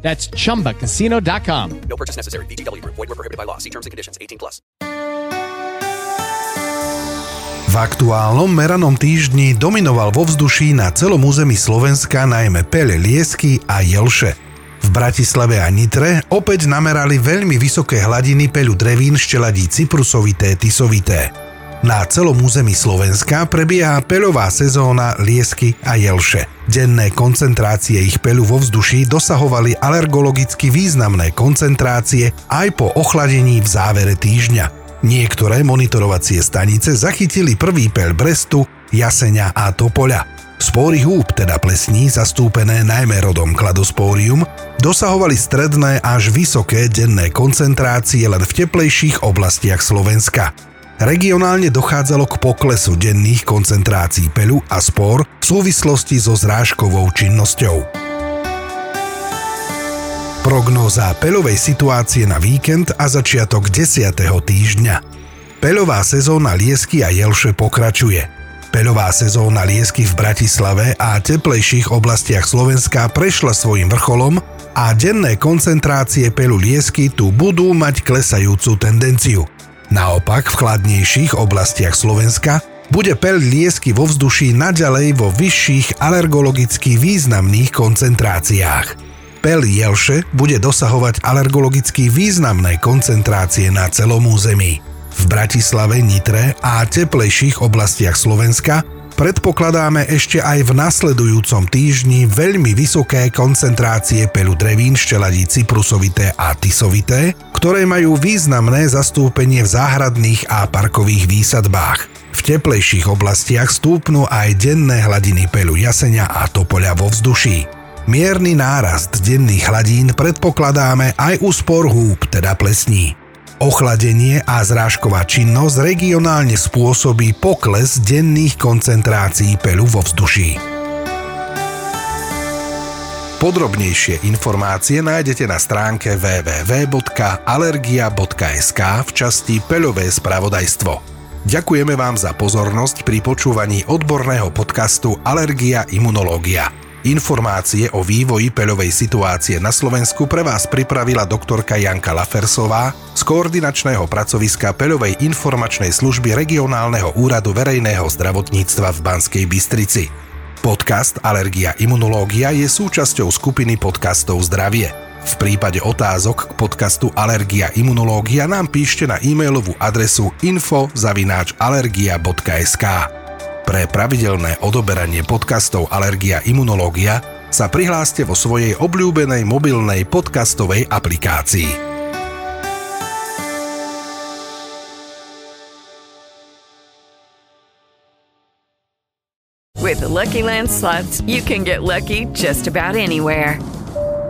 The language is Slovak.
That's chumbacasino.com. No purchase necessary. VGW Group. Void were prohibited by law. See terms and conditions. 18 plus. V aktuálnom meranom týždni dominoval vo vzduší na celom území Slovenska najmä pele liesky a jelše. V Bratislave a Nitre opäť namerali veľmi vysoké hladiny peľu drevín šteladí cyprusovité, tisovité. Na celom území Slovenska prebieha peľová sezóna liesky a jelše. Denné koncentrácie ich peľu vo vzduší dosahovali alergologicky významné koncentrácie aj po ochladení v závere týždňa. Niektoré monitorovacie stanice zachytili prvý peľ Brestu, Jasenia a Topoľa. Spóry húb, teda plesní, zastúpené najmä rodom kladospórium, dosahovali stredné až vysoké denné koncentrácie len v teplejších oblastiach Slovenska. Regionálne dochádzalo k poklesu denných koncentrácií peľu a spor v súvislosti so zrážkovou činnosťou. Prognóza peľovej situácie na víkend a začiatok 10. týždňa. Peľová sezóna liesky a jelše pokračuje. Peľová sezóna liesky v Bratislave a teplejších oblastiach Slovenska prešla svojim vrcholom a denné koncentrácie peľu liesky tu budú mať klesajúcu tendenciu – Naopak v chladnejších oblastiach Slovenska bude peľ liesky vo vzduší naďalej vo vyšších alergologicky významných koncentráciách. Peľ jelše bude dosahovať alergologicky významné koncentrácie na celom území. V Bratislave, Nitre a teplejších oblastiach Slovenska predpokladáme ešte aj v nasledujúcom týždni veľmi vysoké koncentrácie pelu drevín šteladí cyprusovité a tisovité, ktoré majú významné zastúpenie v záhradných a parkových výsadbách. V teplejších oblastiach stúpnú aj denné hladiny pelu jasenia a topoľa vo vzduší. Mierny nárast denných hladín predpokladáme aj u spor húb, teda plesní. Ochladenie a zrážková činnosť regionálne spôsobí pokles denných koncentrácií pelu vo vzduší. Podrobnejšie informácie nájdete na stránke www.alergia.sk v časti Peľové spravodajstvo. Ďakujeme vám za pozornosť pri počúvaní odborného podcastu Alergia imunológia. Informácie o vývoji peľovej situácie na Slovensku pre vás pripravila doktorka Janka Lafersová z koordinačného pracoviska Peľovej informačnej služby regionálneho úradu verejného zdravotníctva v Banskej Bystrici. Podcast Alergia imunológia je súčasťou skupiny podcastov Zdravie. V prípade otázok k podcastu Alergia imunológia nám píšte na e-mailovú adresu info.alergia.sk. Pre pravidelné odoberanie podcastov Alergia Imunológia sa prihláste vo svojej obľúbenej mobilnej podcastovej aplikácii. With the Lucky Land slots, you can get lucky just about anywhere.